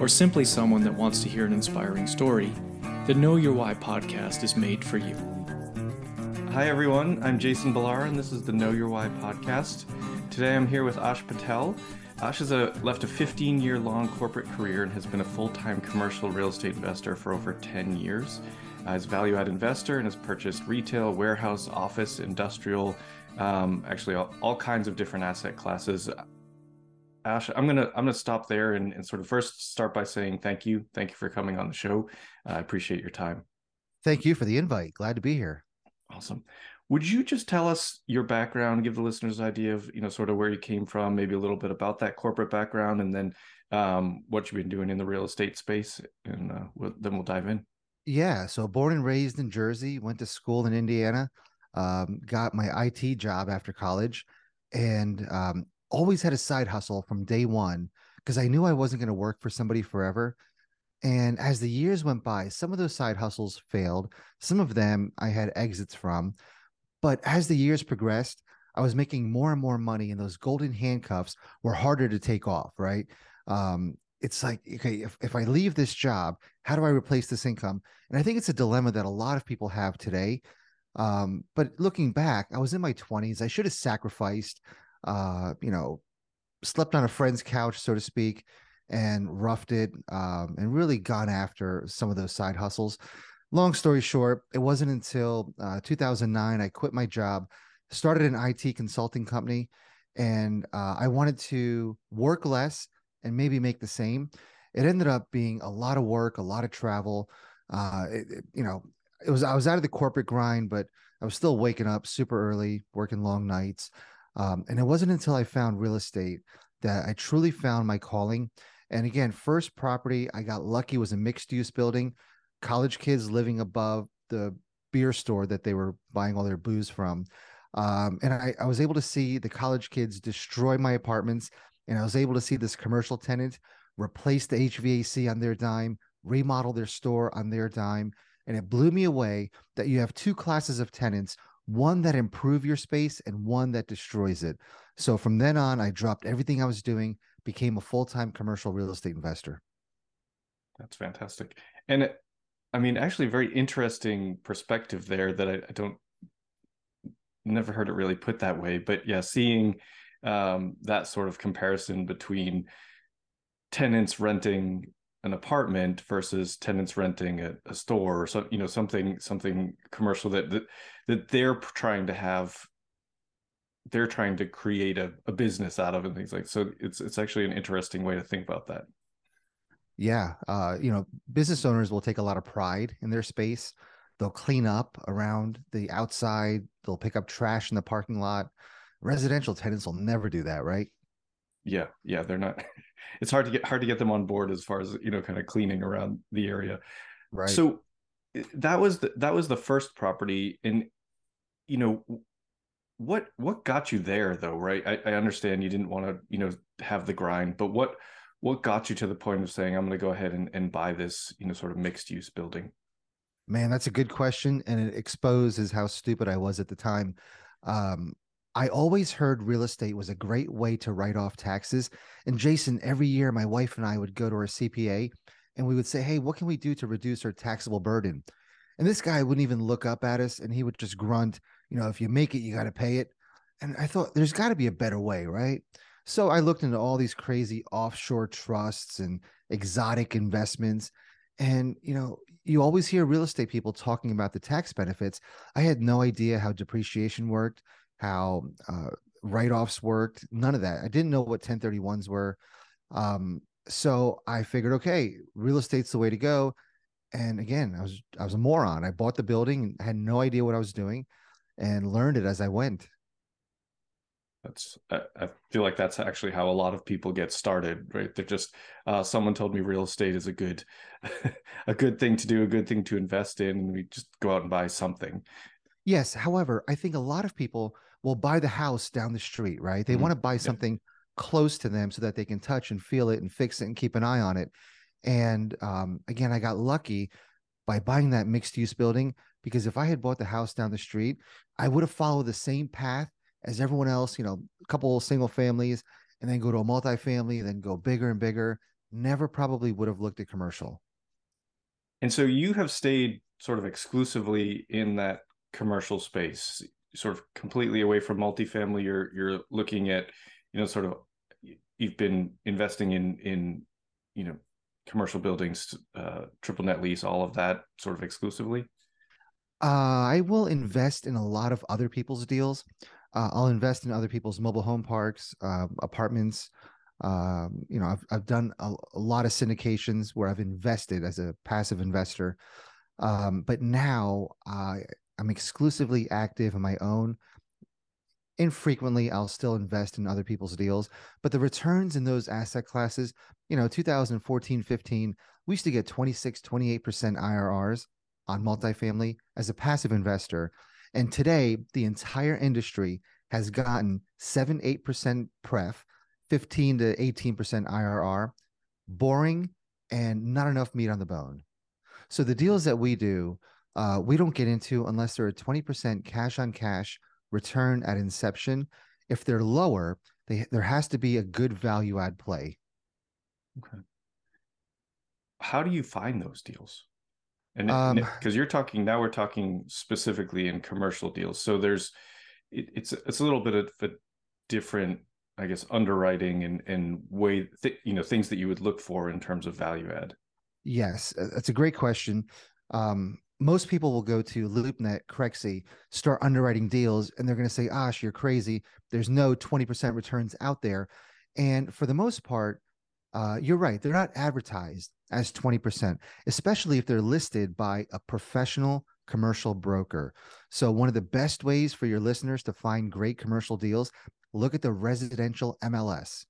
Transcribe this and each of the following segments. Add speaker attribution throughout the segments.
Speaker 1: or simply someone that wants to hear an inspiring story, the Know Your Why podcast is made for you.
Speaker 2: Hi, everyone. I'm Jason Ballara, and this is the Know Your Why podcast. Today I'm here with Ash Patel. Ash has a, left a 15 year long corporate career and has been a full time commercial real estate investor for over 10 years. Uh, a value add investor and has purchased retail, warehouse, office, industrial, um, actually all, all kinds of different asset classes. Ash, I'm gonna I'm gonna stop there and, and, sort of first start by saying thank you, thank you for coming on the show. Uh, I appreciate your time.
Speaker 3: Thank you for the invite. Glad to be here.
Speaker 2: Awesome. Would you just tell us your background, give the listeners an idea of you know sort of where you came from, maybe a little bit about that corporate background, and then um, what you've been doing in the real estate space, and uh, we'll, then we'll dive in.
Speaker 3: Yeah. So born and raised in Jersey, went to school in Indiana, um, got my IT job after college, and um, always had a side hustle from day one because I knew I wasn't going to work for somebody forever. And as the years went by, some of those side hustles failed. Some of them I had exits from. But as the years progressed, I was making more and more money, and those golden handcuffs were harder to take off, right? Um, it's like, okay, if, if I leave this job, how do I replace this income? And I think it's a dilemma that a lot of people have today. Um, but looking back, I was in my 20s. I should have sacrificed uh, you know, slept on a friend's couch, so to speak, and roughed it um, and really gone after some of those side hustles. Long story short, it wasn't until uh, 2009 I quit my job, started an IT consulting company, and uh, I wanted to work less and maybe make the same. It ended up being a lot of work, a lot of travel. Uh, it, it, you know, it was I was out of the corporate grind, but I was still waking up super early, working long nights. Um, and it wasn't until I found real estate that I truly found my calling. And again, first property I got lucky was a mixed use building, college kids living above the beer store that they were buying all their booze from. Um, and I, I was able to see the college kids destroy my apartments. And I was able to see this commercial tenant replace the HVAC on their dime, remodel their store on their dime. And it blew me away that you have two classes of tenants one that improve your space and one that destroys it. So from then on, I dropped everything I was doing, became a full-time commercial real estate investor.
Speaker 2: That's fantastic. And it, I mean, actually very interesting perspective there that I, I, don't never heard it really put that way. But yeah, seeing um, that sort of comparison between tenants renting an apartment versus tenants renting a, a store or so you know something something commercial that that, that they're trying to have they're trying to create a, a business out of and things like so it's it's actually an interesting way to think about that.
Speaker 3: Yeah uh you know business owners will take a lot of pride in their space. They'll clean up around the outside. They'll pick up trash in the parking lot. Residential tenants will never do that right?
Speaker 2: Yeah yeah they're not it's hard to get hard to get them on board as far as you know kind of cleaning around the area. Right. So eh, that was the, that was the first property and you know what what got you there though right i, I understand you didn't want to you know have the grind but what what got you to the point of saying i'm going to go ahead and, and buy this you know sort of mixed use building
Speaker 3: man that's a good question and it exposes how stupid i was at the time um I always heard real estate was a great way to write off taxes. And Jason, every year my wife and I would go to our CPA and we would say, Hey, what can we do to reduce our taxable burden? And this guy wouldn't even look up at us and he would just grunt, you know, if you make it, you got to pay it. And I thought there's got to be a better way, right? So I looked into all these crazy offshore trusts and exotic investments. And, you know, you always hear real estate people talking about the tax benefits. I had no idea how depreciation worked how uh, write-offs worked none of that i didn't know what 1031s were um, so i figured okay real estate's the way to go and again i was i was a moron i bought the building and had no idea what i was doing and learned it as i went
Speaker 2: That's I, I feel like that's actually how a lot of people get started, right? They're just uh, someone told me real estate is a good a good thing to do, a good thing to invest in, and we just go out and buy something.
Speaker 3: Yes. However, I think a lot of people will buy the house down the street, right? They
Speaker 2: Mhm.
Speaker 3: want to buy
Speaker 2: Yeah.
Speaker 3: something close to them so that they can touch and feel it and fix it and keep an eye on it. And um, again, I got lucky by buying that mixed use building because if I had bought the house down the street, I would have followed the same path as everyone else, you know, a couple single families and then go to a multifamily, then go bigger and bigger. Never probably would have looked at commercial.
Speaker 2: And so you have stayed sort of exclusively in that commercial space, sort of completely away from multifamily. You're you're looking at, you know, sort of you've been investing in in, you know, commercial buildings, uh, triple net lease, all of that sort of exclusively.
Speaker 3: Uh, I will invest in a lot of other people's deals. Uh, I'll invest in other people's mobile home parks, uh, apartments. Um, you know, I've I've done a, a lot of syndications where I've invested as a passive investor. Um, but now I I'm exclusively active on my own. Infrequently, I'll still invest in other people's deals, but the returns in those asset classes, you know, 2014, 15, we used to get 26, 28% IRRs on multifamily as a passive investor. And today, the entire industry has gotten 7 8% pref, 15 to 18% IRR, boring, and not enough meat on the bone. So the deals that we do, uh, we don't get into unless they're a 20% cash on cash return at inception. If they're lower, they, there has to be a good value add play.
Speaker 2: Okay. How do you find those deals? And
Speaker 3: Um,
Speaker 2: because you're talking now, we're talking specifically in commercial deals. So there's it, it's it's a little bit of a different, I guess, underwriting and and way th- you know things that you would look for in terms of value add.
Speaker 3: Yes, that's a great question. Um, most people will go to LoopNet, Crexi, start underwriting deals, and they're going to say, "Ash, you're crazy. There's no 20% returns out there." And for the most part, uh, you're right. They're not advertised as 20%, especially if they're listed by a professional commercial broker. So, one of the best ways for your listeners to find great commercial deals, look at the residential MLS,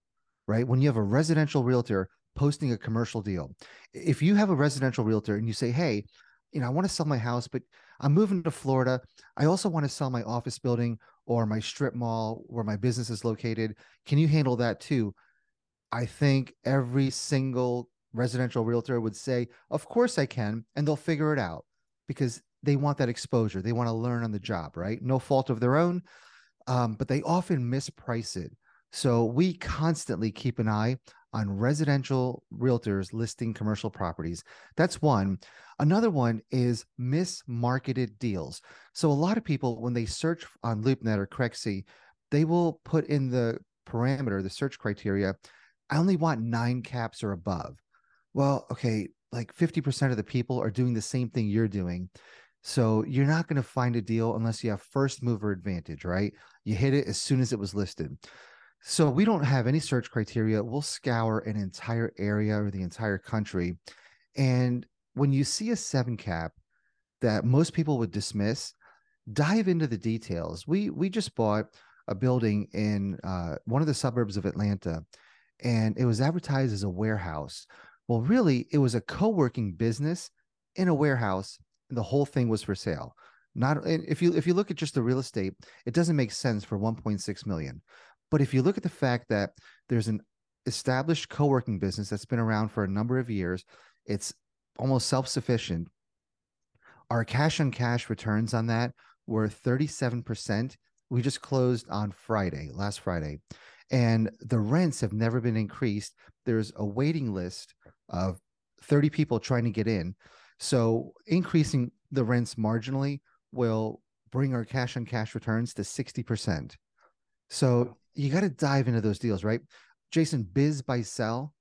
Speaker 3: right? When you have a residential realtor posting a commercial deal, if you have a residential realtor and you say, hey, you know, I want to sell my house, but I'm moving to Florida. I also want to sell my office building or my strip mall where my business is located. Can you handle that too? I think every single residential realtor would say, Of course I can. And they'll figure it out because they want that exposure. They want to learn on the job, right? No fault of their own. Um, but they often misprice it. So we constantly keep an eye on residential realtors listing commercial properties. That's one. Another one is mismarketed deals. So a lot of people, when they search on LoopNet or Crexi, they will put in the parameter, the search criteria, I only want nine caps or above. Well, okay, like 50% of the people are doing the same thing you're doing. So you're not going to find a deal unless you have first mover advantage, right? You hit it as soon as it was listed. So we don't have any search criteria. We'll scour an entire area or the entire country. And when you see a seven cap that most people would dismiss, dive into the details. We we just bought a building in uh, one of the suburbs of Atlanta, and it was advertised as a warehouse. Well, really, it was a co-working business in a warehouse, and the whole thing was for sale. Not if you if you look at just the real estate, it doesn't make sense for 1.6 million. But if you look at the fact that there's an established co-working business that's been around for a number of years, it's almost self-sufficient. Our cash on cash returns on that were 37%. We just closed on Friday, last Friday. And the rents have never been increased. There's a waiting list of 30 people trying to get in. So increasing the rents marginally will bring our cash on cash returns to 60%. So you got to dive into those deals, right? Jason, BizBuySell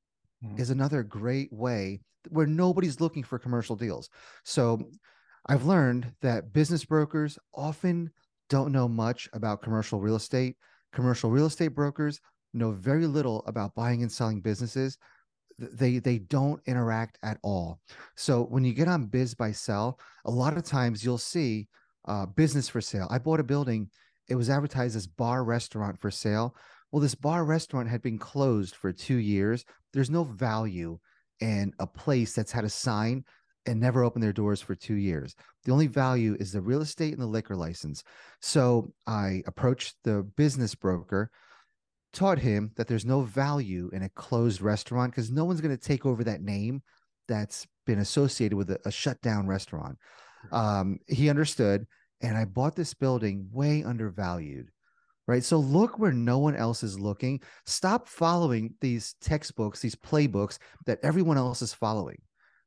Speaker 2: Mhm.
Speaker 3: is another great way where nobody's looking for commercial deals. So I've learned that business brokers often don't know much about commercial real estate. Commercial real estate brokers know very little about buying and selling businesses. Th- They they don't interact at all. So when you get on BizBuySell, a lot of times you'll see uh, business for sale. I bought a building it was advertised as bar restaurant for sale. Well, this bar restaurant had been closed for two years. There's no value in a place that's had a sign and never opened their doors for two years. The only value is the real estate and the liquor license. So I approached the business broker, taught him that there's no value in a closed restaurant because no one's going to take over that name that's been associated with a, a shut down restaurant. Um, he understood, and I bought this building way undervalued. Right. So look where no one else is looking. Stop following these textbooks, these playbooks that everyone else is following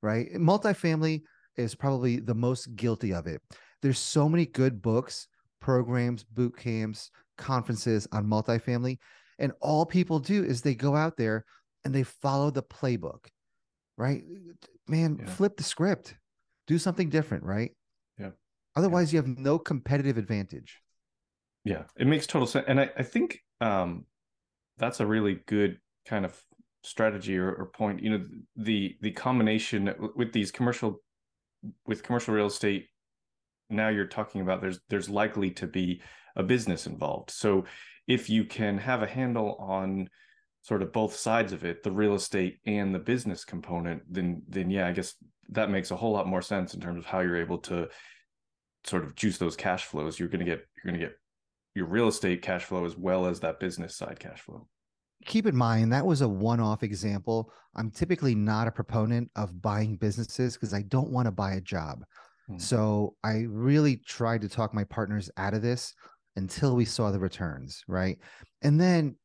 Speaker 3: right? Multifamily is probably the most guilty of it. There's so many good books, programs, boot camps, conferences on multifamily. And all people do is they go out there and they follow the playbook, right? Man, yeah. flip the script, do something different, right?
Speaker 2: Yeah.
Speaker 3: Otherwise, yeah. you have no competitive advantage.
Speaker 2: Yeah, it makes total sense. And I, I think um, that's a really good kind of strategy or, or point you know the the combination with these commercial with commercial real estate now you're talking about there's there's likely to be a business involved so if you can have a handle on sort of both sides of it the real estate and the business component then then yeah i guess that makes a whole lot more sense in terms of how you're able to sort of juice those cash flows you're going to get you're going to get your real estate cash flow as well as that business side cash flow
Speaker 3: keep in mind that was a one-off example. I'm typically not a proponent of buying businesses because I don't want to buy a job. Hmm. So I really tried to talk my partners out of this until we saw the returns, right? And then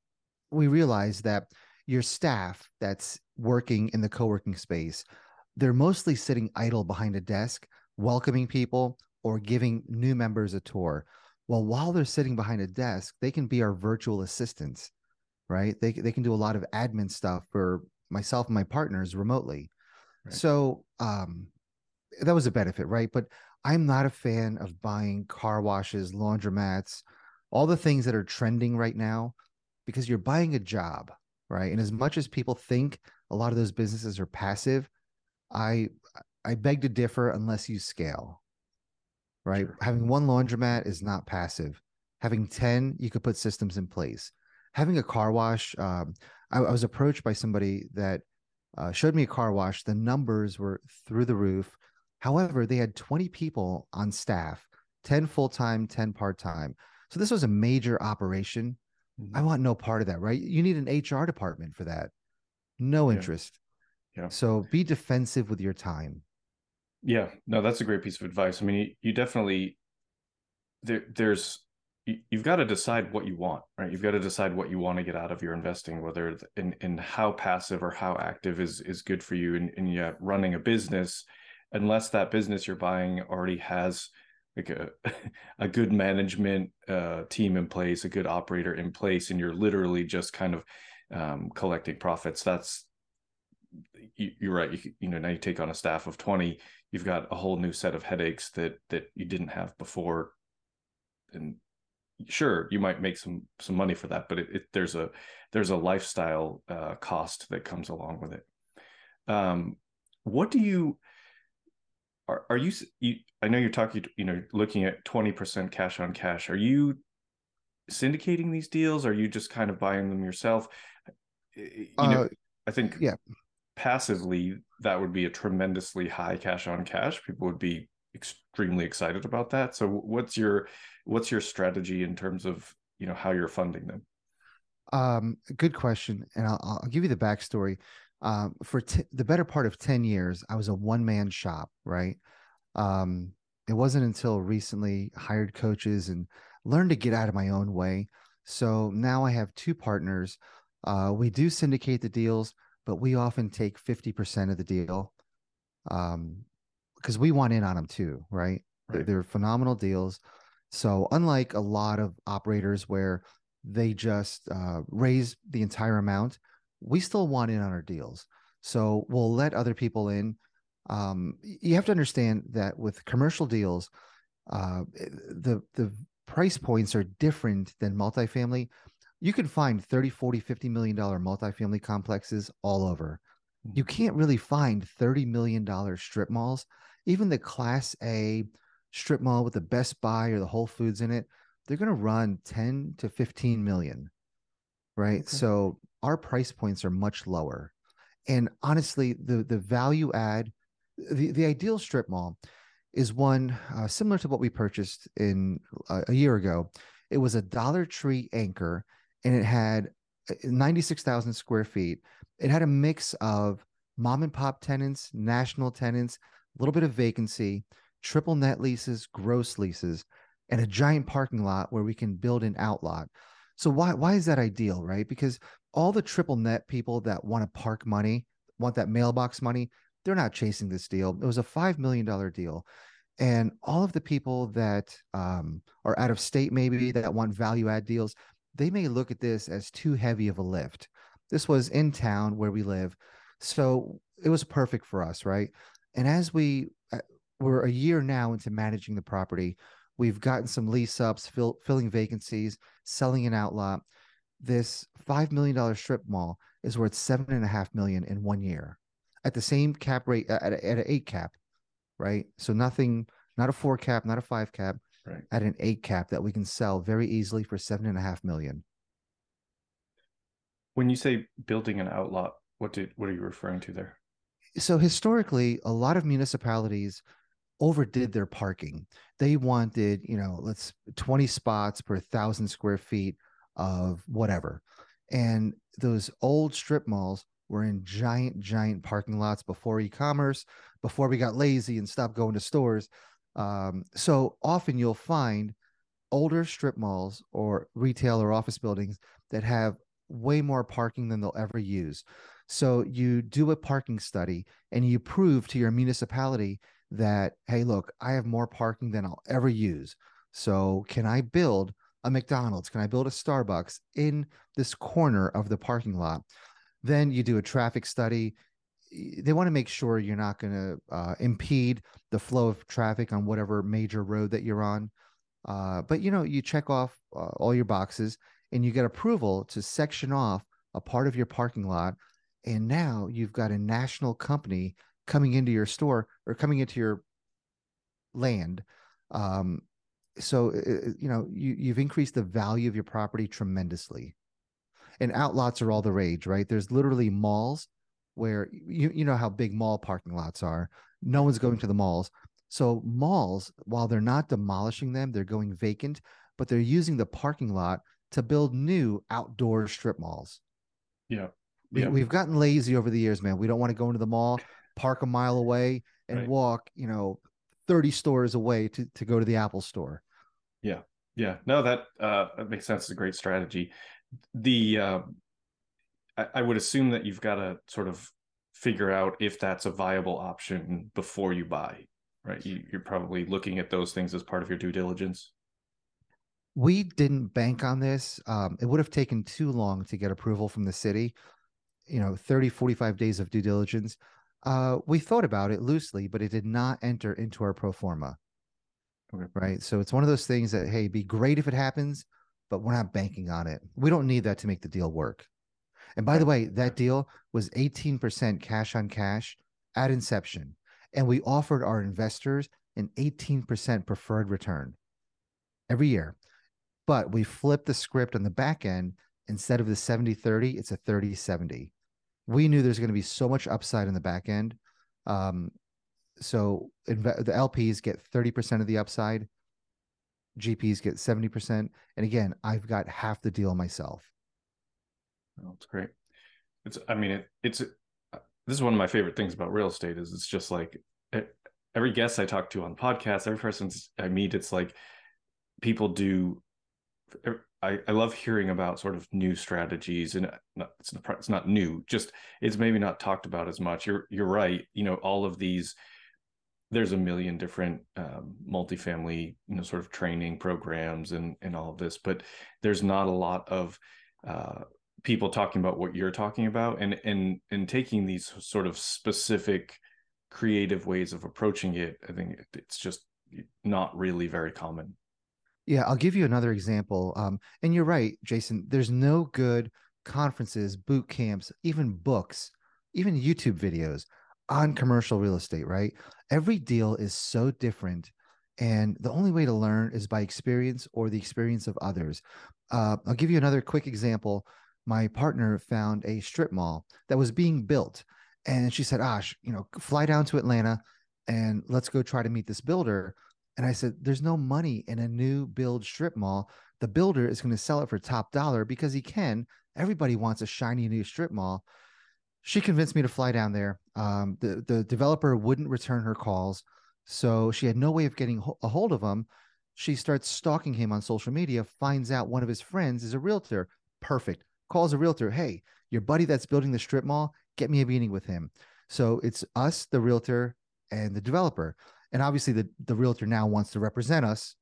Speaker 3: we realized that your staff that's working in the co-working space, they're mostly sitting idle behind a desk, welcoming people or giving new members a tour. Well, while they're sitting behind a desk, they can be our virtual assistants right? They they can do a lot of admin stuff for myself and my partners remotely. Right. So um, that was a benefit, right? But I'm not a fan of buying car washes, laundromats, all the things that are trending right now, because you're buying a job, right? And as much as people think a lot of those businesses are passive, I I beg to differ unless you scale. Right? Sure. Having one laundromat is not passive. Having 10, you could put systems in place having a car wash. Um, I, I, was approached by somebody that uh, showed me a car wash. The numbers were through the roof. However, they had 20 people on staff, 10 full time, 10 part time. So this was a major operation. Mm-hmm. I want no part of that, right? You need an HR department for that. No interest.
Speaker 2: Yeah. yeah.
Speaker 3: So be defensive with your time.
Speaker 2: Yeah. No, that's a great piece of advice. I mean, you, you definitely there there's you've got to decide what you want right you've got to decide what you want to get out of your investing whether in in how passive or how active is is good for you and, and yeah running a business unless that business you're buying already has like a a good management uh, team in place a good operator in place and you're literally just kind of um, collecting profits that's you, are right you, you know now you take on a staff of 20 you've got a whole new set of headaches that that you didn't have before. And sure you might make some some money for that but it, it, there's a there's a lifestyle uh, cost that comes along with it. Um what do you are, are you, you i know you're talking you know looking at 20% cash on cash. Are you syndicating these deals? Are you just kind of buying them yourself? You know uh, i think
Speaker 3: yeah.
Speaker 2: passively that would be a tremendously high cash on cash. People would be extremely excited about that. So what's your what's your strategy in terms of you know how you're funding them?
Speaker 3: Um good question and i'll, I'll give you the backstory um for t- the better part of 10 years i was a one-man shop right? Um it wasn't until recently hired coaches and learned to get out of my own way. So now i have two partners. Uh we do syndicate the deals but we often take 50% of the deal um because we want in on them too right, right. They're, they're phenomenal deals. So, unlike a lot of operators where they just uh, raise the entire amount, we still want in on our deals. So, we'll let other people in. Um, you have to understand that with commercial deals, uh, the the price points are different than multifamily. You can find 30, 40, 50 million dollar multifamily complexes all over. You hmm. can't really find 30 million dollar strip malls. Even the class A strip mall with the Best Buy or the Whole Foods in it, they're going to run 10 to 15 million. Right.
Speaker 2: Okay.
Speaker 3: So our price points are much lower. And honestly, the the value add, the, the ideal strip mall is one uh, similar to what we purchased in uh, a year ago. It was a Dollar Tree anchor and it had uh, 96,000 square feet. It had a mix of mom and pop tenants, national tenants, a little bit of vacancy, triple net leases, gross leases, and a giant parking lot where we can build an outlot. So why why is that ideal, right? Because all the triple net people that want to park money, want that mailbox money, they're not chasing this deal. It was a $5 million deal. And all of the people that um, are out of state, maybe that want value add deals, they may look at this as too heavy of a lift. This was in town where we live. So it was perfect for us, right? And as we uh, we're a year now into managing the property, we've gotten some lease ups, fill, filling vacancies, selling an outlot this five million dollar strip mall is worth seven and a half million in one year at the same cap rate at, a, at an eight cap right so nothing not a four cap not a five cap
Speaker 2: Right.
Speaker 3: at an eight cap that we can sell very easily for seven and a half million
Speaker 2: When you say building an outlot, what did what are you referring to there?
Speaker 3: so historically a lot of municipalities overdid their parking they wanted you know let's 20 spots per thousand square feet of whatever. And those old strip malls were in giant giant parking lots before e-commerce before we got lazy and stopped going to stores. Um, so often you'll find older strip malls or retail or office buildings that have way more parking than they'll ever use. So you do a parking study and you prove to your municipality that, hey, look, I have more parking than I'll ever use. So can I build a McDonald's? Can I build a Starbucks in this corner of the parking lot? Then you do a traffic study. They want to make sure you're not going to uh, impede the flow of traffic on whatever major road that you're on. Uh, but you know, you check off uh, all your boxes and you get approval to section off a part of your parking lot and now you've got a national company coming into your store or coming into your land um, so you know you, you've increased the value of your property tremendously and outlots are all the rage right there's literally malls where you, you know how big mall parking lots are no one's going to the malls so malls while they're not demolishing them they're going vacant but they're using the parking lot to build new outdoor strip malls
Speaker 2: Yeah.
Speaker 3: we,
Speaker 2: Yeah.
Speaker 3: we've gotten lazy over the years, man. We don't want to go into the mall, park a mile away, and
Speaker 2: Right.
Speaker 3: walk, you know, 30 stores away to, to go to the Apple store.
Speaker 2: Yeah, Yeah. no, that uh that makes sense. It's a great strategy. The uh, I, I would assume that you've got to sort of figure out if that's a viable option before you buy, right? You, you're probably looking at those things as part of your due diligence.
Speaker 3: We didn't bank on this. Um, it would have taken too long to get approval from the city, you know, 30, 45 days of due diligence. Uh, we thought about it loosely, but it did not enter into our pro forma.
Speaker 2: Okay.
Speaker 3: Right. So it's one of those things that, hey, be great if it happens, but we're not banking on it. We don't need that to make the deal work. And by the way, that deal was 18% cash on cash at inception. And we offered our investors an 18% preferred return every year. But we flipped the script on the back end. Instead of the 70 30, it's a 30 70. We knew there's going to be so much upside in the back end. Um, so inve- the LPs get 30% of the upside, GPs get 70%. And again, I've got half the deal myself.
Speaker 2: Oh, it's great. It's I mean it it's uh, this is one of my favorite things about real estate is it's just like e- every guest I talk to on podcasts, every person I meet, it's like people do. I, I love hearing about sort of new strategies and it's not it's not new, just it's maybe not talked about as much. You're you're right. You know all of these. There's a million different um, multifamily, you know, sort of training programs and and all of this, but there's not a lot of uh, people talking about what you're talking about and and and taking these sort of specific creative ways of approaching it i think it's just not really very common
Speaker 3: Yeah, I'll give you another example. Um, and you're right, Jason. There's no good conferences, boot camps, even books, even YouTube videos on commercial real estate, right? Every deal is so different And the only way to learn is by experience or the experience of others. Uh, I'll give you another quick example. My partner found a strip mall that was being built. And she said, Ash, you know, fly down to Atlanta and let's go try to meet this builder. And I said, There's no money in a new build strip mall. The builder is going to sell it for top dollar because he can. Everybody wants a shiny new strip mall. She convinced me to fly down there. Um, the, the developer wouldn't return her calls. So she had no way of getting a hold of him. She starts stalking him on social media, finds out one of his friends is a realtor. Perfect. Calls a realtor. Hey, your buddy that's building the strip mall, get me a meeting with him. So it's us, the realtor, and the developer. And obviously the, the realtor now wants to represent us.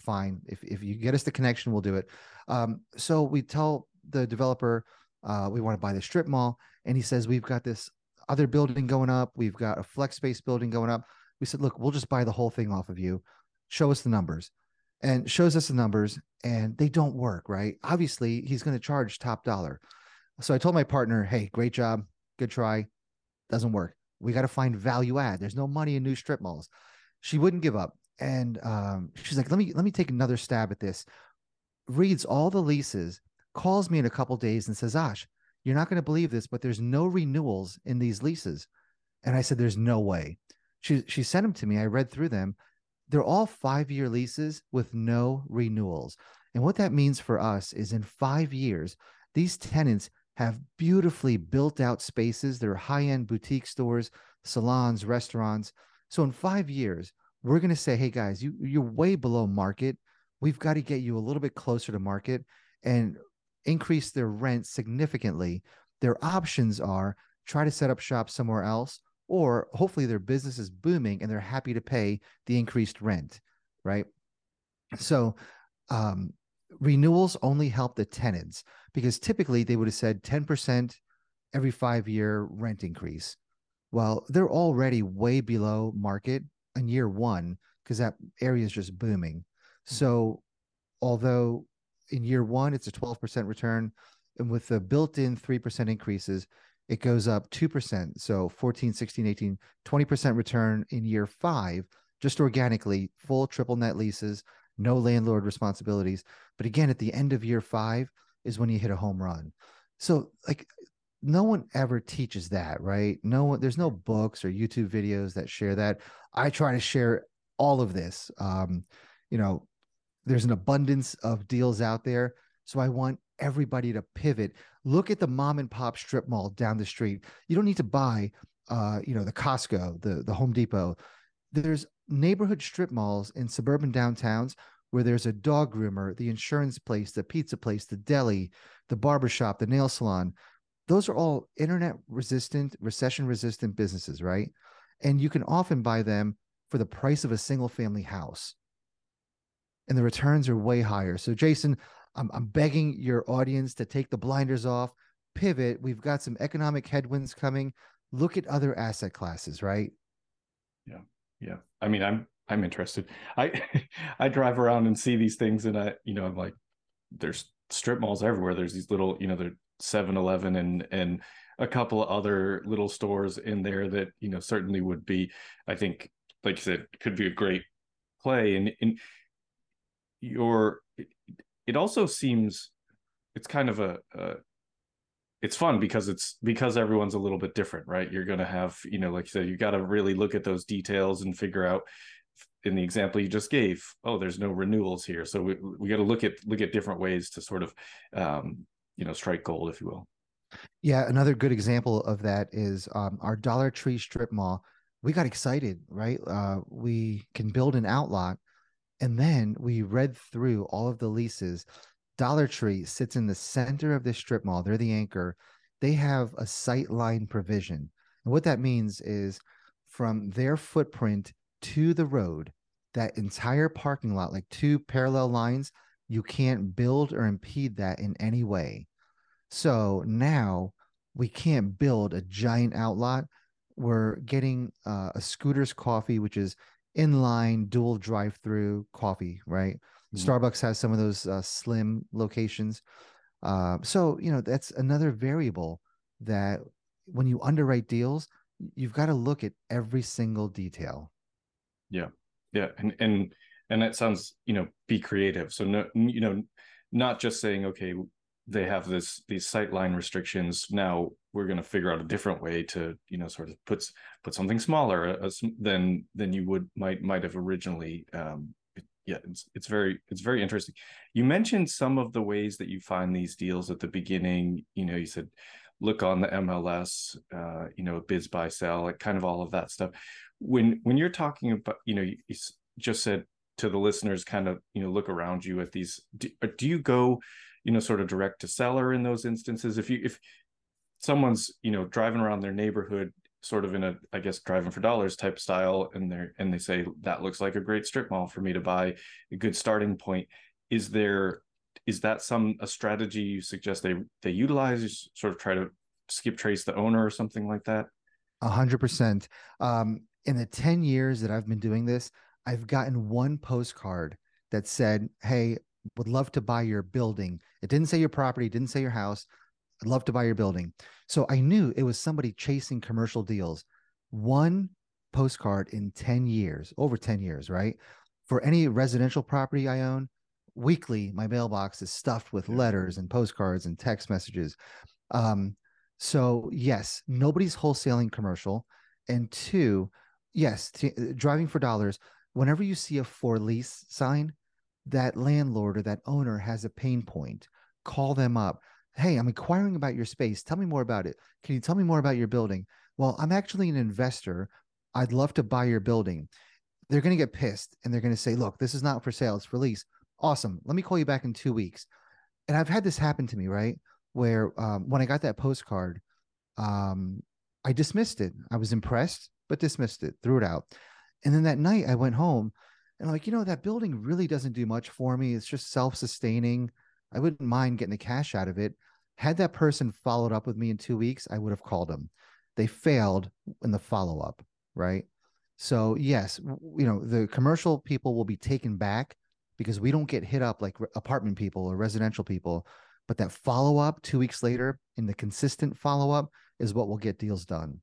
Speaker 3: Fine. If, if you get us the connection, we'll do it. Um, so we tell the developer uh, we want to buy the strip mall. And he says, We've got this other building going up. We've got a flex space building going up. We said, Look, we'll just buy the whole thing off of you. Show us the numbers. And shows us the numbers, and they don't work, right? Obviously, he's going to charge top dollar. So I told my partner, Hey, great job. Good try. Doesn't work. We got to find value add. There's no money in new strip malls. She wouldn't give up. And um, she's like, let me let me take another stab at this. Reads all the leases, calls me in a couple days and says, Ash, you're not going to believe this, but there's no renewals in these leases. And I said, There's no way. She she sent them to me. I read through them. They're all five year leases with no renewals. And what that means for us is in five years, these tenants have beautifully built out spaces. They're high end boutique stores, salons, restaurants. So in five years, we're going to say, hey guys, you, you're way below market. We've got to get you a little bit closer to market and increase their rent significantly. Their options are try to set up shop somewhere else, or hopefully their business is booming and they're happy to pay the increased rent, right? So um, renewals only help the tenants because typically they would have said 10% every five year rent increase. Well, they're already way below market in year one because that area is just booming. Mm-hmm. So, although in year one it's a 12% return, and with the built in 3% increases, it goes up 2%. So 14, 16, 18, 20% return in year five, just organically, full triple net leases, no landlord responsibilities. But again, at the end of year five is when you hit a home run. So like no one ever teaches that, right? No one, there's no books or YouTube videos that share that. I try to share all of this. Um, you know, there's an abundance of deals out there. So I want everybody to pivot. Look at the mom and pop strip mall down the street. You don't need to buy uh, you know, the Costco, the the Home Depot. There's neighborhood strip malls in suburban downtowns where there's a dog groomer, the insurance place, the pizza place, the deli, the barbershop, the nail salon. Those are all internet resistant, recession resistant businesses, right? And you can often buy them for the price of a single family house. And the returns are way higher. So, Jason, I'm, I'm begging your audience to take the blinders off, pivot. We've got some economic headwinds coming. Look at other asset classes, right?
Speaker 2: Yeah. Yeah. I mean, I'm I'm interested. I I drive around and see these things and I, you know, I'm like, there's strip malls everywhere. There's these little, you know, there 7-Eleven and and a couple of other little stores in there that, you know, certainly would be, I think, like you said, could be a great play. And and your it also seems it's kind of a, a it's fun because it's because everyone's a little bit different right? You're going to have you know like you said you got to really look at those details and figure out in the example you just gave oh there's no renewals here. So we, we got to look at look at different ways to sort of um, you know strike gold if you will.
Speaker 3: Yeah another good example of that is um, our dollar tree strip mall. We got excited right? Uh, we can build an outlot and then we read through all of the leases Dollar Tree sits in the center of this strip mall. They're the anchor. They have a sight line provision. And what that means is from their footprint to the road, that entire parking lot, like two parallel lines, you can't build or impede that in any way. So now we can't build a giant outlot. We're getting uh, a Scooter's Coffee, which is inline dual drive through coffee, right? Mm-hmm. Starbucks has some of those uh, slim locations. Uh, so, you know, that's another variable that when you underwrite deals, you've got to look at every single detail.
Speaker 2: Yeah. yeah and and and that sounds you know be creative so no you know not just saying okay they have this these sight line restrictions now we're going to figure out a different way to you know sort of puts put something smaller uh, than than you would might might have originally um yeah it's it's very it's very interesting. You mentioned some of the ways that you find these deals at the beginning you know you said look on the mls uh you know BizBuySell like kind of all of that stuff. When when you're talking about you know you, you just said to the listeners kind of you know look around you at these do, uh, do you go you know sort of direct to seller in those instances? If you if someone's you know driving around their neighborhood sort of in a i guess driving for dollars type style and they're and they say that looks like a great strip mall for me to buy a good starting point is there is that some a strategy you suggest they they utilize sort of try to skip trace the owner or something like that
Speaker 3: a hundred percent um in the 10 years that i've been doing this i've gotten one postcard that said hey would love to buy your building. It didn't say your property, didn't say your house. I'd love to buy your building. So I knew it was somebody chasing commercial deals. One postcard in 10 years, over 10 years, right? For any residential property I own, weekly, my mailbox is stuffed with letters and postcards and text messages. Um, so, yes, nobody's wholesaling commercial. And two, yes, t- driving for dollars. Whenever you see a for lease sign, that landlord or that owner has a pain point, call them up. Hey, I'm inquiring about your space. Tell me more about it. Can you tell me more about your building? Well, I'm actually an investor. I'd love to buy your building. They're going to get pissed and they're going to say, look, this is not for sale, it's for lease. Awesome. Let me call you back in two weeks. And I've had this happen to me, right? Where um, when I got that postcard, um, I dismissed it. I was impressed, but dismissed it, threw it out. And then that night I went home and I'm like, you know, that building really doesn't do much for me. It's just self sustaining. I wouldn't mind getting the cash out of it. Had that person followed up with me in two weeks, I would have called them. They failed in the follow up, right? So, yes, you know, the commercial people will be taken back because we don't get hit up like apartment people or residential people. But that follow up two weeks later in the consistent follow up is what will get deals done.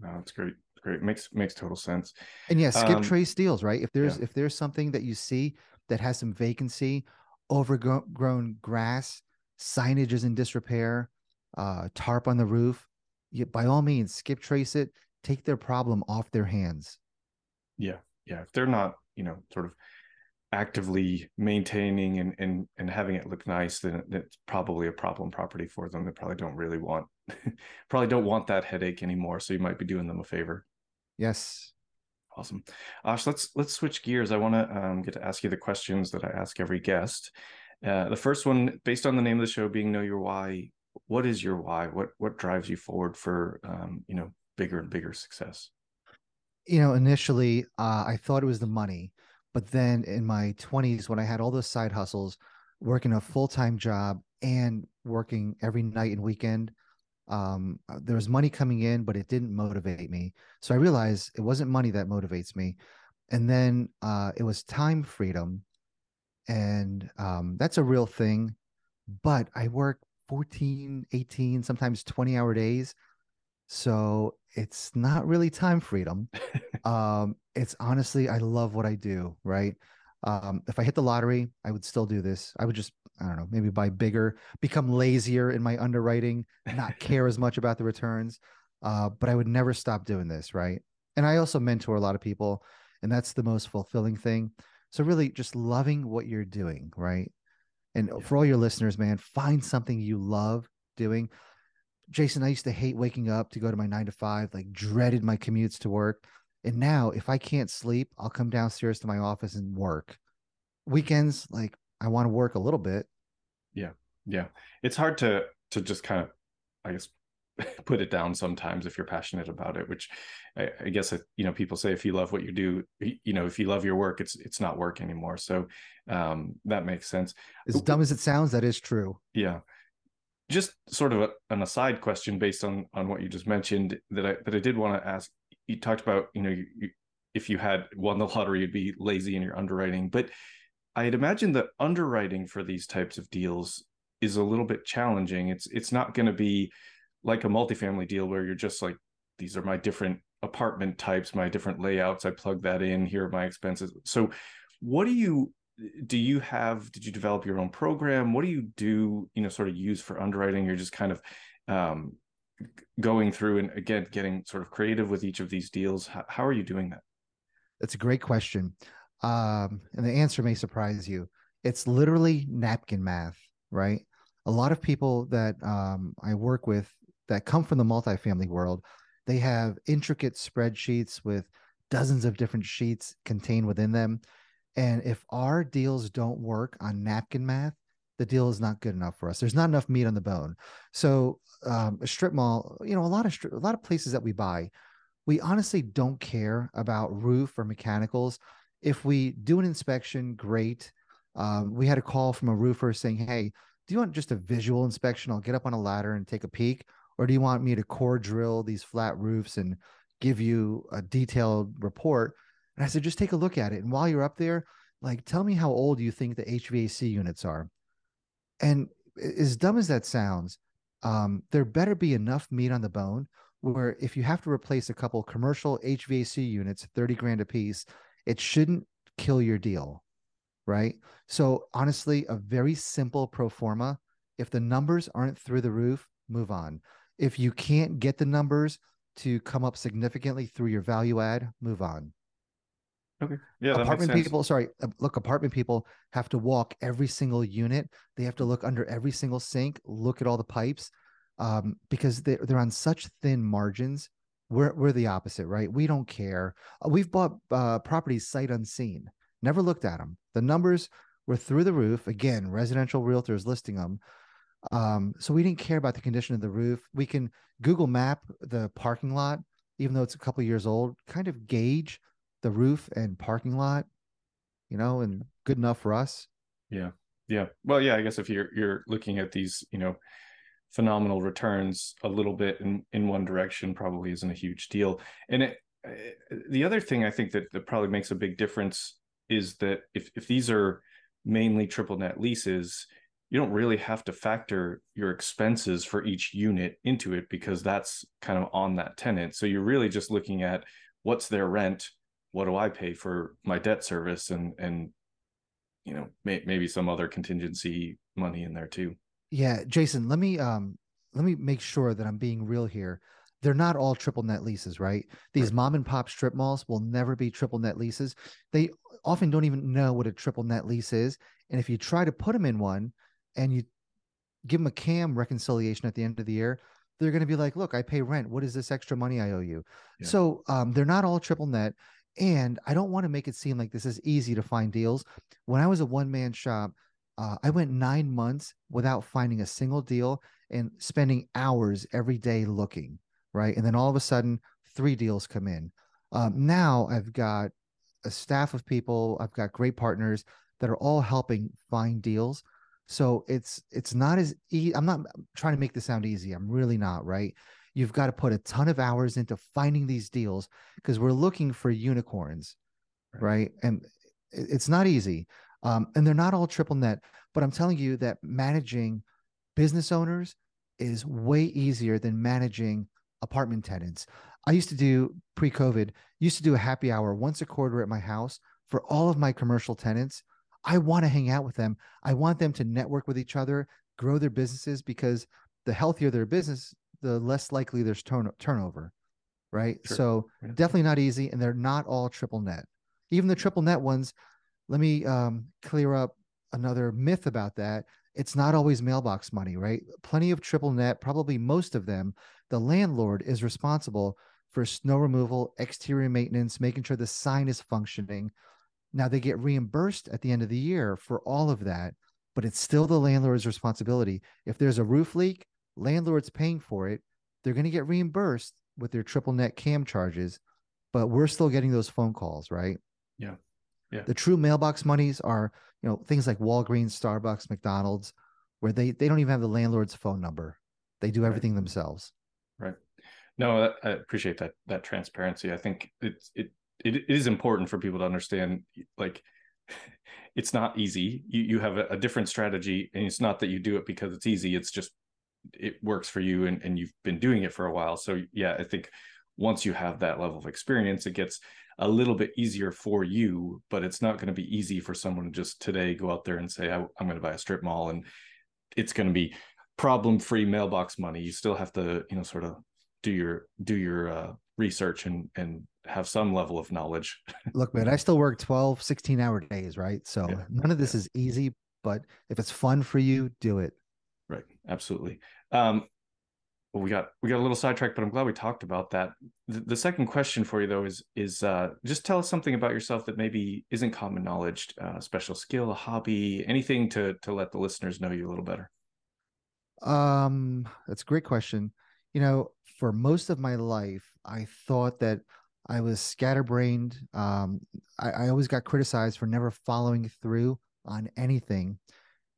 Speaker 2: No, that's great great. Makes makes total sense.
Speaker 3: And yeah, skip um, trace deals, right? If there's yeah. if there's something that you see that has some vacancy, overgrown grass, signage is in disrepair, uh, tarp on the roof, you, by all means, skip trace it. Take their problem off their hands.
Speaker 2: Yeah, yeah. If they're not, you know, sort of actively maintaining and and and having it look nice, then it's probably a problem property for them. They probably don't really want, probably don't want that headache anymore. So you might be doing them a favor.
Speaker 3: Yes.
Speaker 2: Awesome. Ash, let's let's switch gears. I want to um, get to ask you the questions that I ask every guest. Uh, the first one, based on the name of the show being "Know Your Why," what is your why? What what drives you forward for um, you know bigger and bigger success?
Speaker 3: You know, initially uh, I thought it was the money, but then in my twenties, when I had all those side hustles, working a full time job and working every night and weekend, um, uh, there was money coming in, but it didn't motivate me. So I realized it wasn't money that motivates me. And then uh, it was time freedom. And um, that's a real thing. But I work 14, 18, sometimes 20 hour days. So it's not really time freedom. um, it's honestly, I love what I do, right? Um, if I hit the lottery, I would still do this. I would just I don't know, maybe buy bigger, become lazier in my underwriting, not care as much about the returns. Uh, but I would never stop doing this, right? And I also mentor a lot of people, and that's the most fulfilling thing. So really, just loving what you're doing, right? And uh, yeah. for all your listeners, man, find something you love doing. Jason, I used to hate waking up to go to my nine to five, like dreaded my commutes to work. And now, if I can't sleep, I'll come downstairs to my office and work. Weekends, like I want to work a little bit.
Speaker 2: Yeah. Yeah. It's hard to to just kind of I guess put it down sometimes if you're passionate about it, which I, I guess you know people say if you love what you do, you know if you love your work, it's it's not work anymore. So um, that makes sense.
Speaker 3: As dumb as it sounds, that is true.
Speaker 2: Yeah. Just sort of a, an aside question based on on what you just mentioned that I that I did want to ask. You talked about you know you, you, if you had won the lottery, you'd be lazy in your underwriting, but I'd imagine that underwriting for these types of deals is a little bit challenging. It's it's not going to be like a multifamily deal where you're just like these are my different apartment types, my different layouts. I plug that in. Here are my expenses. So, what do you do? You have? Did you develop your own program? What do you do? You know, sort of use for underwriting? You're just kind of um, going through and again getting sort of creative with each of these deals. How, how are you doing that?
Speaker 3: That's a great question, um, and the answer may surprise you. It's literally napkin math, right? A lot of people that um, I work with that come from the multifamily world they have intricate spreadsheets with dozens of different sheets contained within them. And if our deals don't work on napkin math, the deal is not good enough for us. There's not enough meat on the bone. So um, a strip mall, you know, a lot of stri- a lot of places that we buy, we honestly don't care about roof or mechanicals. If we do an inspection, great. Um, we had a call from a roofer saying, "Hey, do you want just a visual inspection? I'll get up on a ladder and take a peek." Or do you want me to core drill these flat roofs and give you a detailed report? And i said just take a look at it. And while you're up there like tell me how old you think the hvac units are. And as dumb as that sounds um, there better be enough meat on the bone where if you have to replace a couple commercial hvac units 30 grand a piece it shouldn't kill your deal right? So honestly a very simple pro forma if the numbers aren't through the roof move on if you can't get the numbers to come up significantly through your value add, move on.
Speaker 2: Okay. Yeah.
Speaker 3: apartment people, sorry, uh, look, apartment people have to walk every single unit. They have to look under every single sink, look at all the pipes, um, because they're they're on such thin margins. We're we're the opposite, right? We don't care. Uh, we've bought uh, properties sight unseen, never looked at them. The numbers were through the roof. Again, residential realtors listing them. Um, so we didn't care about the condition of the roof. We can Google map the parking lot, even though it's a couple years old, kind of gauge the roof and parking lot, you know, and good enough for us.
Speaker 2: Yeah. Yeah. Well, yeah, I guess if you're you're looking at these, you know, phenomenal returns a little bit in in one direction probably isn't a huge deal. And it, eh, the other thing I think that, that probably makes a big difference is that if if these are mainly triple net leases, you don't really have to factor your expenses for each unit into it because that's kind of on that tenant. So you're really just looking at what's their rent, what do I pay for my debt service, and and you know may, maybe some other contingency money in there too.
Speaker 3: Yeah, Jason, let me um let me make sure that I'm being real here. They're not all triple net leases, right? These right. mom and pop strip malls will never be triple net leases. They often don't even know what a triple net lease is, and if you try to put them in one, and you give them a cam reconciliation at the end of the year, they're going to be like, look, I pay rent. What is this extra money I owe you? Yeah. So um, they're not all triple net. And I don't want to make it seem like this is easy to find deals. When I was a one man shop, uh, I went nine months without finding a single deal and spending hours every day looking. Right. And then all of a sudden, three deals come in. Um, now I've got a staff of people, I've got great partners that are all helping find deals. So it's it's not as e- I'm not trying to make this sound easy. I'm really not, right? You've got to put a ton of hours into finding these deals because we're looking for unicorns, right? right? And it's not easy. Um, and they're not all triple net, but I'm telling you that managing business owners is way easier than managing apartment tenants. I used to do pre-COVID, used to do a happy hour once a quarter at my house for all of my commercial tenants I want to hang out with them. I want them to network with each other, grow their businesses because the healthier their business, the less likely there's turn- turnover. Right. Sure. So yeah. definitely not easy. And they're not all triple net. Even the triple net ones, let me um, clear up another myth about that. It's not always mailbox money, right? Plenty of triple net, probably most of them, the landlord is responsible for snow removal, exterior maintenance, making sure the sign is functioning, now they get reimbursed at the end of the year for all of that, but it's still the landlord's responsibility. If there's a roof leak, landlord's paying for it. They're going to get reimbursed with their triple net cam charges, but we're still getting those phone calls, right?
Speaker 2: Yeah. Yeah.
Speaker 3: The true mailbox monies are, you know, things like Walgreens, Starbucks, McDonald's, where they they don't even have the landlord's phone number. They do everything right. themselves.
Speaker 2: Right. No, I appreciate that that transparency. I think it's it it is important for people to understand like it's not easy you you have a, a, different strategy and it's not that you do it because it's easy it's just it works for you and, and you've been doing it for a while so yeah i think once you have that level of experience, it gets a little bit easier for you, but it's not going to be easy for someone to just today go out there and say, I, am going to buy a strip mall and it's going to be problem free mailbox money. You still have to, you know, sort of do your, do your uh, research and, and have some level of knowledge.
Speaker 3: Look, man, I still work 12, 16 hour days, right? So yeah. none of this yeah. is easy, but if it's fun for you, do it.
Speaker 2: Right. Absolutely. Um, well, we got we got a little sidetracked, but I'm glad we talked about that. The, the second question for you though is is uh, just tell us something about yourself that maybe isn't common knowledge, uh, special skill, a hobby, anything to to let the listeners know you a little better.
Speaker 3: Um, that's a great question. You know, for most of my life, I thought that I was scatterbrained. Um, I, I always got criticized for never following through on anything.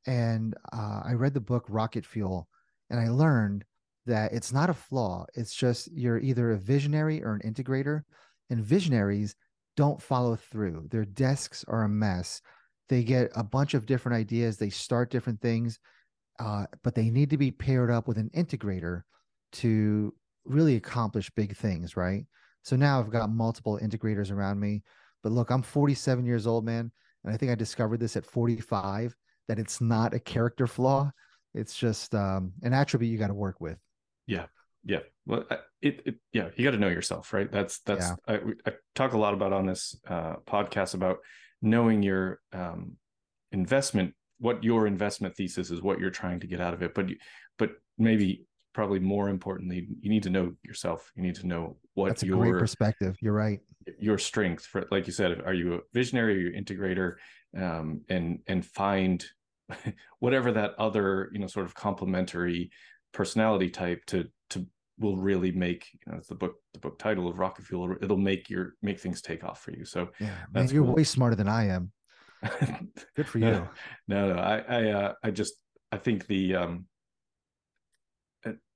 Speaker 3: And uh, I read the book Rocket Fuel, and I learned that it's not a flaw. It's just you're either a visionary or an integrator, and visionaries don't follow through. Their desks are a mess. They get a bunch of different ideas. They start different things, uh, but they need to be paired up with an integrator to really accomplish big things, right? So now I've got multiple integrators around me. But look, I'm 47 years old, man. And I think I discovered this at 45 that it's not a character flaw. It's just um, an attribute you got to work with.
Speaker 2: Yeah. Yeah. Well, it, it yeah, you got to know yourself, right? That's, that's, yeah. I, I, talk a lot about on this uh, podcast about knowing your um, investment, what your investment thesis is, what you're trying to get out of it. But, but maybe probably more importantly, you need to know yourself. You need to know what
Speaker 3: That's a
Speaker 2: your
Speaker 3: great perspective. You're right.
Speaker 2: Your strength for, like you said, are you a visionary or you integrator? Um, and and find whatever that other you know sort of complementary personality type to to will really make you know it's the book the book title of rocket fuel it'll make your make things take off for you so
Speaker 3: yeah man, you're cool. way smarter than i am good for you
Speaker 2: no no, no i i uh, i just i think the um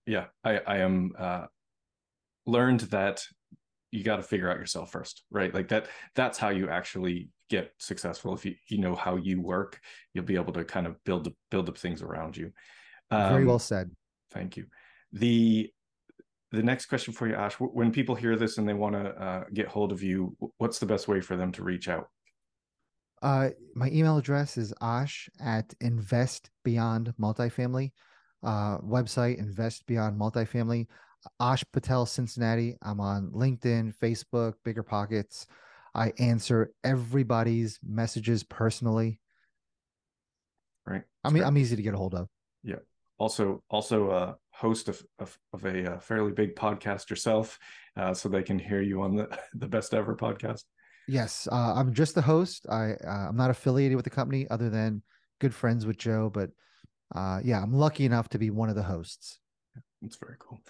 Speaker 2: yeah i i am uh learned that you got to figure out yourself first right like that that's how you actually get successful if you you know how you work you'll be able to kind of build build up things around you
Speaker 3: um, very well said
Speaker 2: Thank you. The the next question for you, Ash, when people hear this and they want to uh, get hold of you, what's the best way for them to reach out?
Speaker 3: Uh, my email address is ash at invest beyond multifamily uh, website, invest beyond multifamily. Ash Patel, Cincinnati. I'm on LinkedIn, Facebook, Bigger Pockets. I answer everybody's messages personally.
Speaker 2: Right.
Speaker 3: I mean, I'm easy to get a hold of.
Speaker 2: Yeah also also a host of, of, of a, a, uh, fairly big podcast yourself, uh, so they can hear you on the the best ever podcast.
Speaker 3: Yes, uh, I'm just the host. I uh, I'm not affiliated with the company other than good friends with Joe, but uh, yeah, I'm lucky enough to be one of the hosts.
Speaker 2: That's very cool.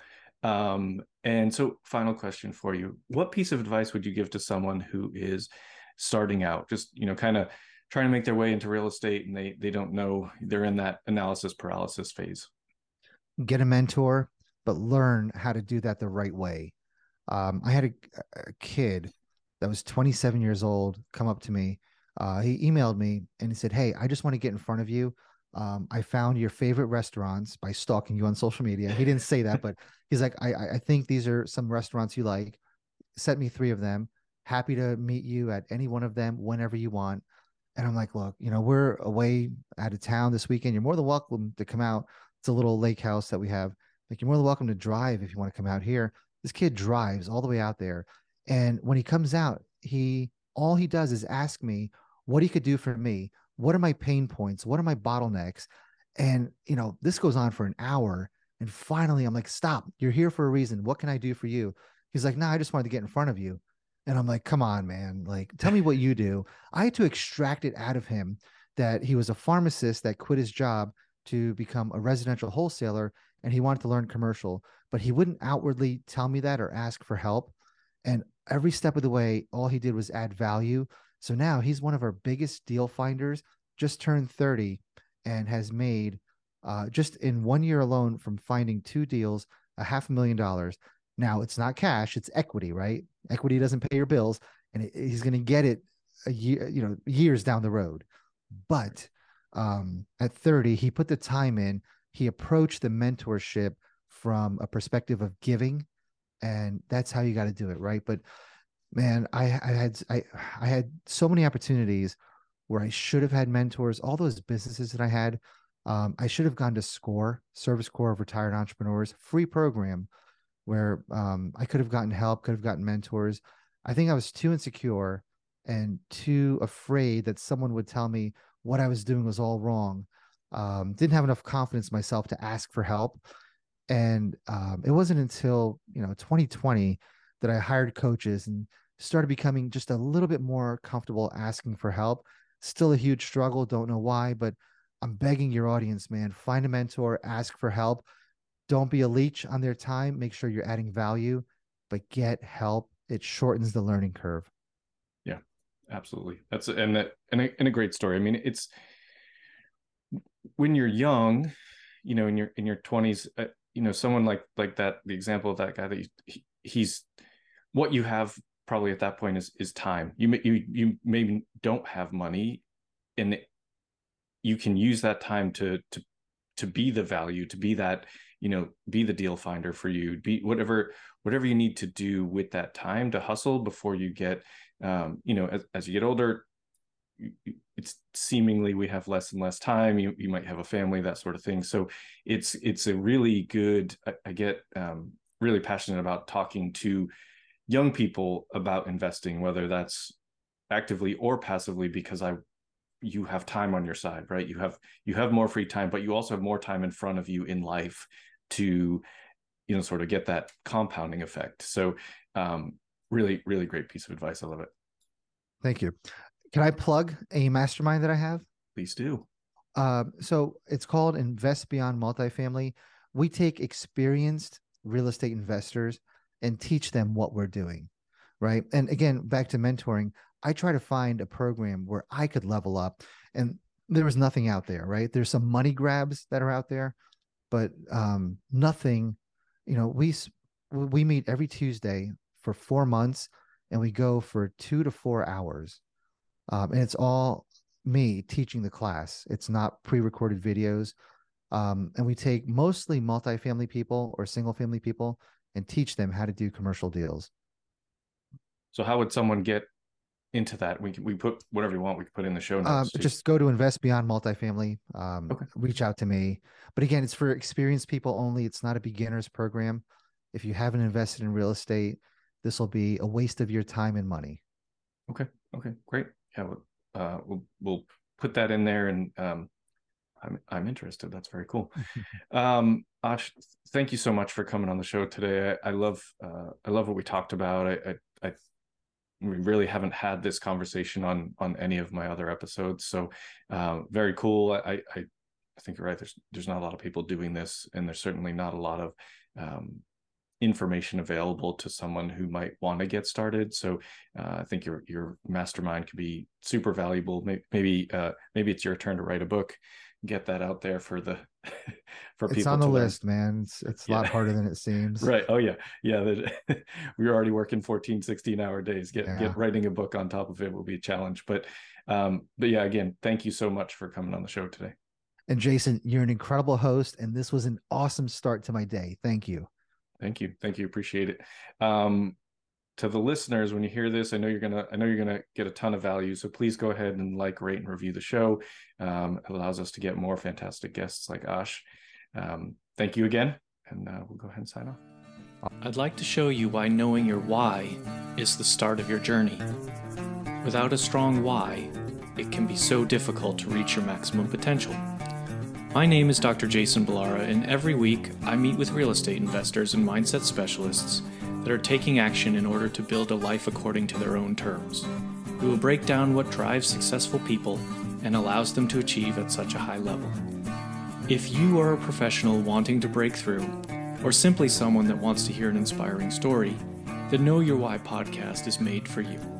Speaker 2: Um, and so, final question for you: What piece of advice would you give to someone who is starting out, just you know, kind of trying to make their way into real estate and they they don't know they're in that analysis paralysis phase.
Speaker 3: Get a mentor but learn how to do that the right way. Um, i had a, a, kid that was 27 years old come up to me. Uh, he emailed me and he said hey i just want to get in front of you um, i found your favorite restaurants by stalking you on social media he didn't say that but he's like I, I think these are some restaurants you like sent me three of them happy to meet you at any one of them whenever you want and I'm like, look, you know, we're away out of town this weekend. You're more than welcome to come out. It's a little lake house that we have. Like, you're more than welcome to drive if you want to come out here. This kid drives all the way out there. And when he comes out, he all he does is ask me what he could do for me. What are my pain points? What are my bottlenecks? And, you know, this goes on for an hour. And finally, I'm like, stop. You're here for a reason. What can I do for you? He's like, no, nah, I just wanted to get in front of you. And I'm like, come on, man. Like, tell me what you do. I had to extract it out of him that he was a pharmacist that quit his job to become a residential wholesaler and he wanted to learn commercial, but he wouldn't outwardly tell me that or ask for help. And every step of the way, all he did was add value. So now he's one of our biggest deal finders, just turned 30 and has made uh, just in one year alone from finding two deals, a half a million dollars. Now it's not cash, it's equity, right? Equity doesn't pay your bills, and it, he's going to get it a year, you know, years down the road. But um, at 30, he put the time in. He approached the mentorship from a perspective of giving and that's how you got to do it, right? But man, I, I had I I had so many opportunities where I should have had mentors. All those businesses that I had, um, I should have gone to SCORE, Service Corps of Retired Entrepreneurs, free program where um, I could have gotten help, could have gotten mentors. I think I was too insecure and too afraid that someone would tell me what I was doing was all wrong. Um, didn't have enough confidence myself to ask for help. And um, it wasn't until you know 2020 that I hired coaches and started becoming just a little bit more comfortable asking for help. Still a huge struggle, don't know why, but I'm begging your audience, man, find a mentor, ask for help. Don't be a leech on their time. Make sure you're adding value, but get help. It shortens the learning curve.
Speaker 2: Yeah, absolutely. That's and that and a, and a great story. I mean, it's when you're young, you know, in your in your 20s, uh, you know, someone like like that. The example of that guy that he, he's what you have probably at that point is is time. You may, you you maybe don't have money, and you can use that time to to to be the value, to be that you know, be the deal finder for you. Be whatever whatever you need to do with that time to hustle before you get, um, you know, as, as you get older, it's seemingly we have less and less time you you might have a family that sort of thing so it's it's a really good i, I get um, really passionate about talking to young people about investing, whether that's actively or passively, because I you have time on your side, right? You have you have more free time, but you also have more time in front of you in life to you know sort of get that compounding effect. So um really, really great piece of advice. I love it.
Speaker 3: Thank you. Can I plug a mastermind that I have?
Speaker 2: Please do.
Speaker 3: Uh, so it's called Invest Beyond Multifamily. We take experienced real estate investors and teach them what we're doing. Right. And again, back to mentoring, I try to find a program where I could level up. And there was nothing out there, right? There's some money grabs that are out there, but um, nothing. You know, we we meet every Tuesday for four months, and we go for two to four hours, um, and it's all me teaching the class. It's not pre-recorded videos, um, and we take mostly multifamily people or single-family people and teach them how to do commercial deals.
Speaker 2: So how would someone get into that? We can, we put whatever you want. We can put in the show notes.
Speaker 3: Um, just go to Invest Beyond Multifamily. Um, okay. Reach out to me. But again, it's for experienced people only. It's not a beginner's program. If you haven't invested in real estate, this will be a waste of your time and money.
Speaker 2: Okay. Okay. Great. Yeah. We'll, uh, we'll, we'll put that in there and um, I'm I'm interested. That's very cool. um, Ash, thank you so much for coming on the show today. I, I love uh, I love what we talked about. I, I, I we really haven't had this conversation on on any of my other episodes, so uh, very cool. I, I I think you're right. There's there's not a lot of people doing this, and there's certainly not a lot of um, information available to someone who might want to get started. So uh, I think your your mastermind could be super valuable. Maybe maybe, uh, maybe it's your turn to write a book get that out there for the
Speaker 3: for it's people. It's on the list, man. It's it's a yeah. lot harder than it seems.
Speaker 2: right. Oh yeah. Yeah. We're already working 14, 16 hour days. Get yeah. get writing a book on top of it will be a challenge. But um, but yeah, again, thank you so much for coming on the show today.
Speaker 3: And Jason, you're an incredible host, and this was an awesome start to my day. Thank you.
Speaker 2: Thank you. Thank you. Appreciate it. Um, to the listeners when you hear this i know you're gonna i know you're gonna get a ton of value so please go ahead and like rate and review the show. Um, it allows us to get more fantastic guests like ash. Um, thank you again and uh, we'll go ahead and sign off.
Speaker 1: I'd like to show you why knowing your why is the start of your journey. Without a strong why it can be so difficult to reach your maximum potential. My name is Dr. Jason Ballara, and every week I meet with real estate investors and mindset specialists that are taking action in order to build a life according to their own terms. We will break down what drives successful people and allows them to achieve at such a high level. If you are a professional wanting to break through, or simply someone that wants to hear an inspiring story, the Know Your Why podcast is made for you.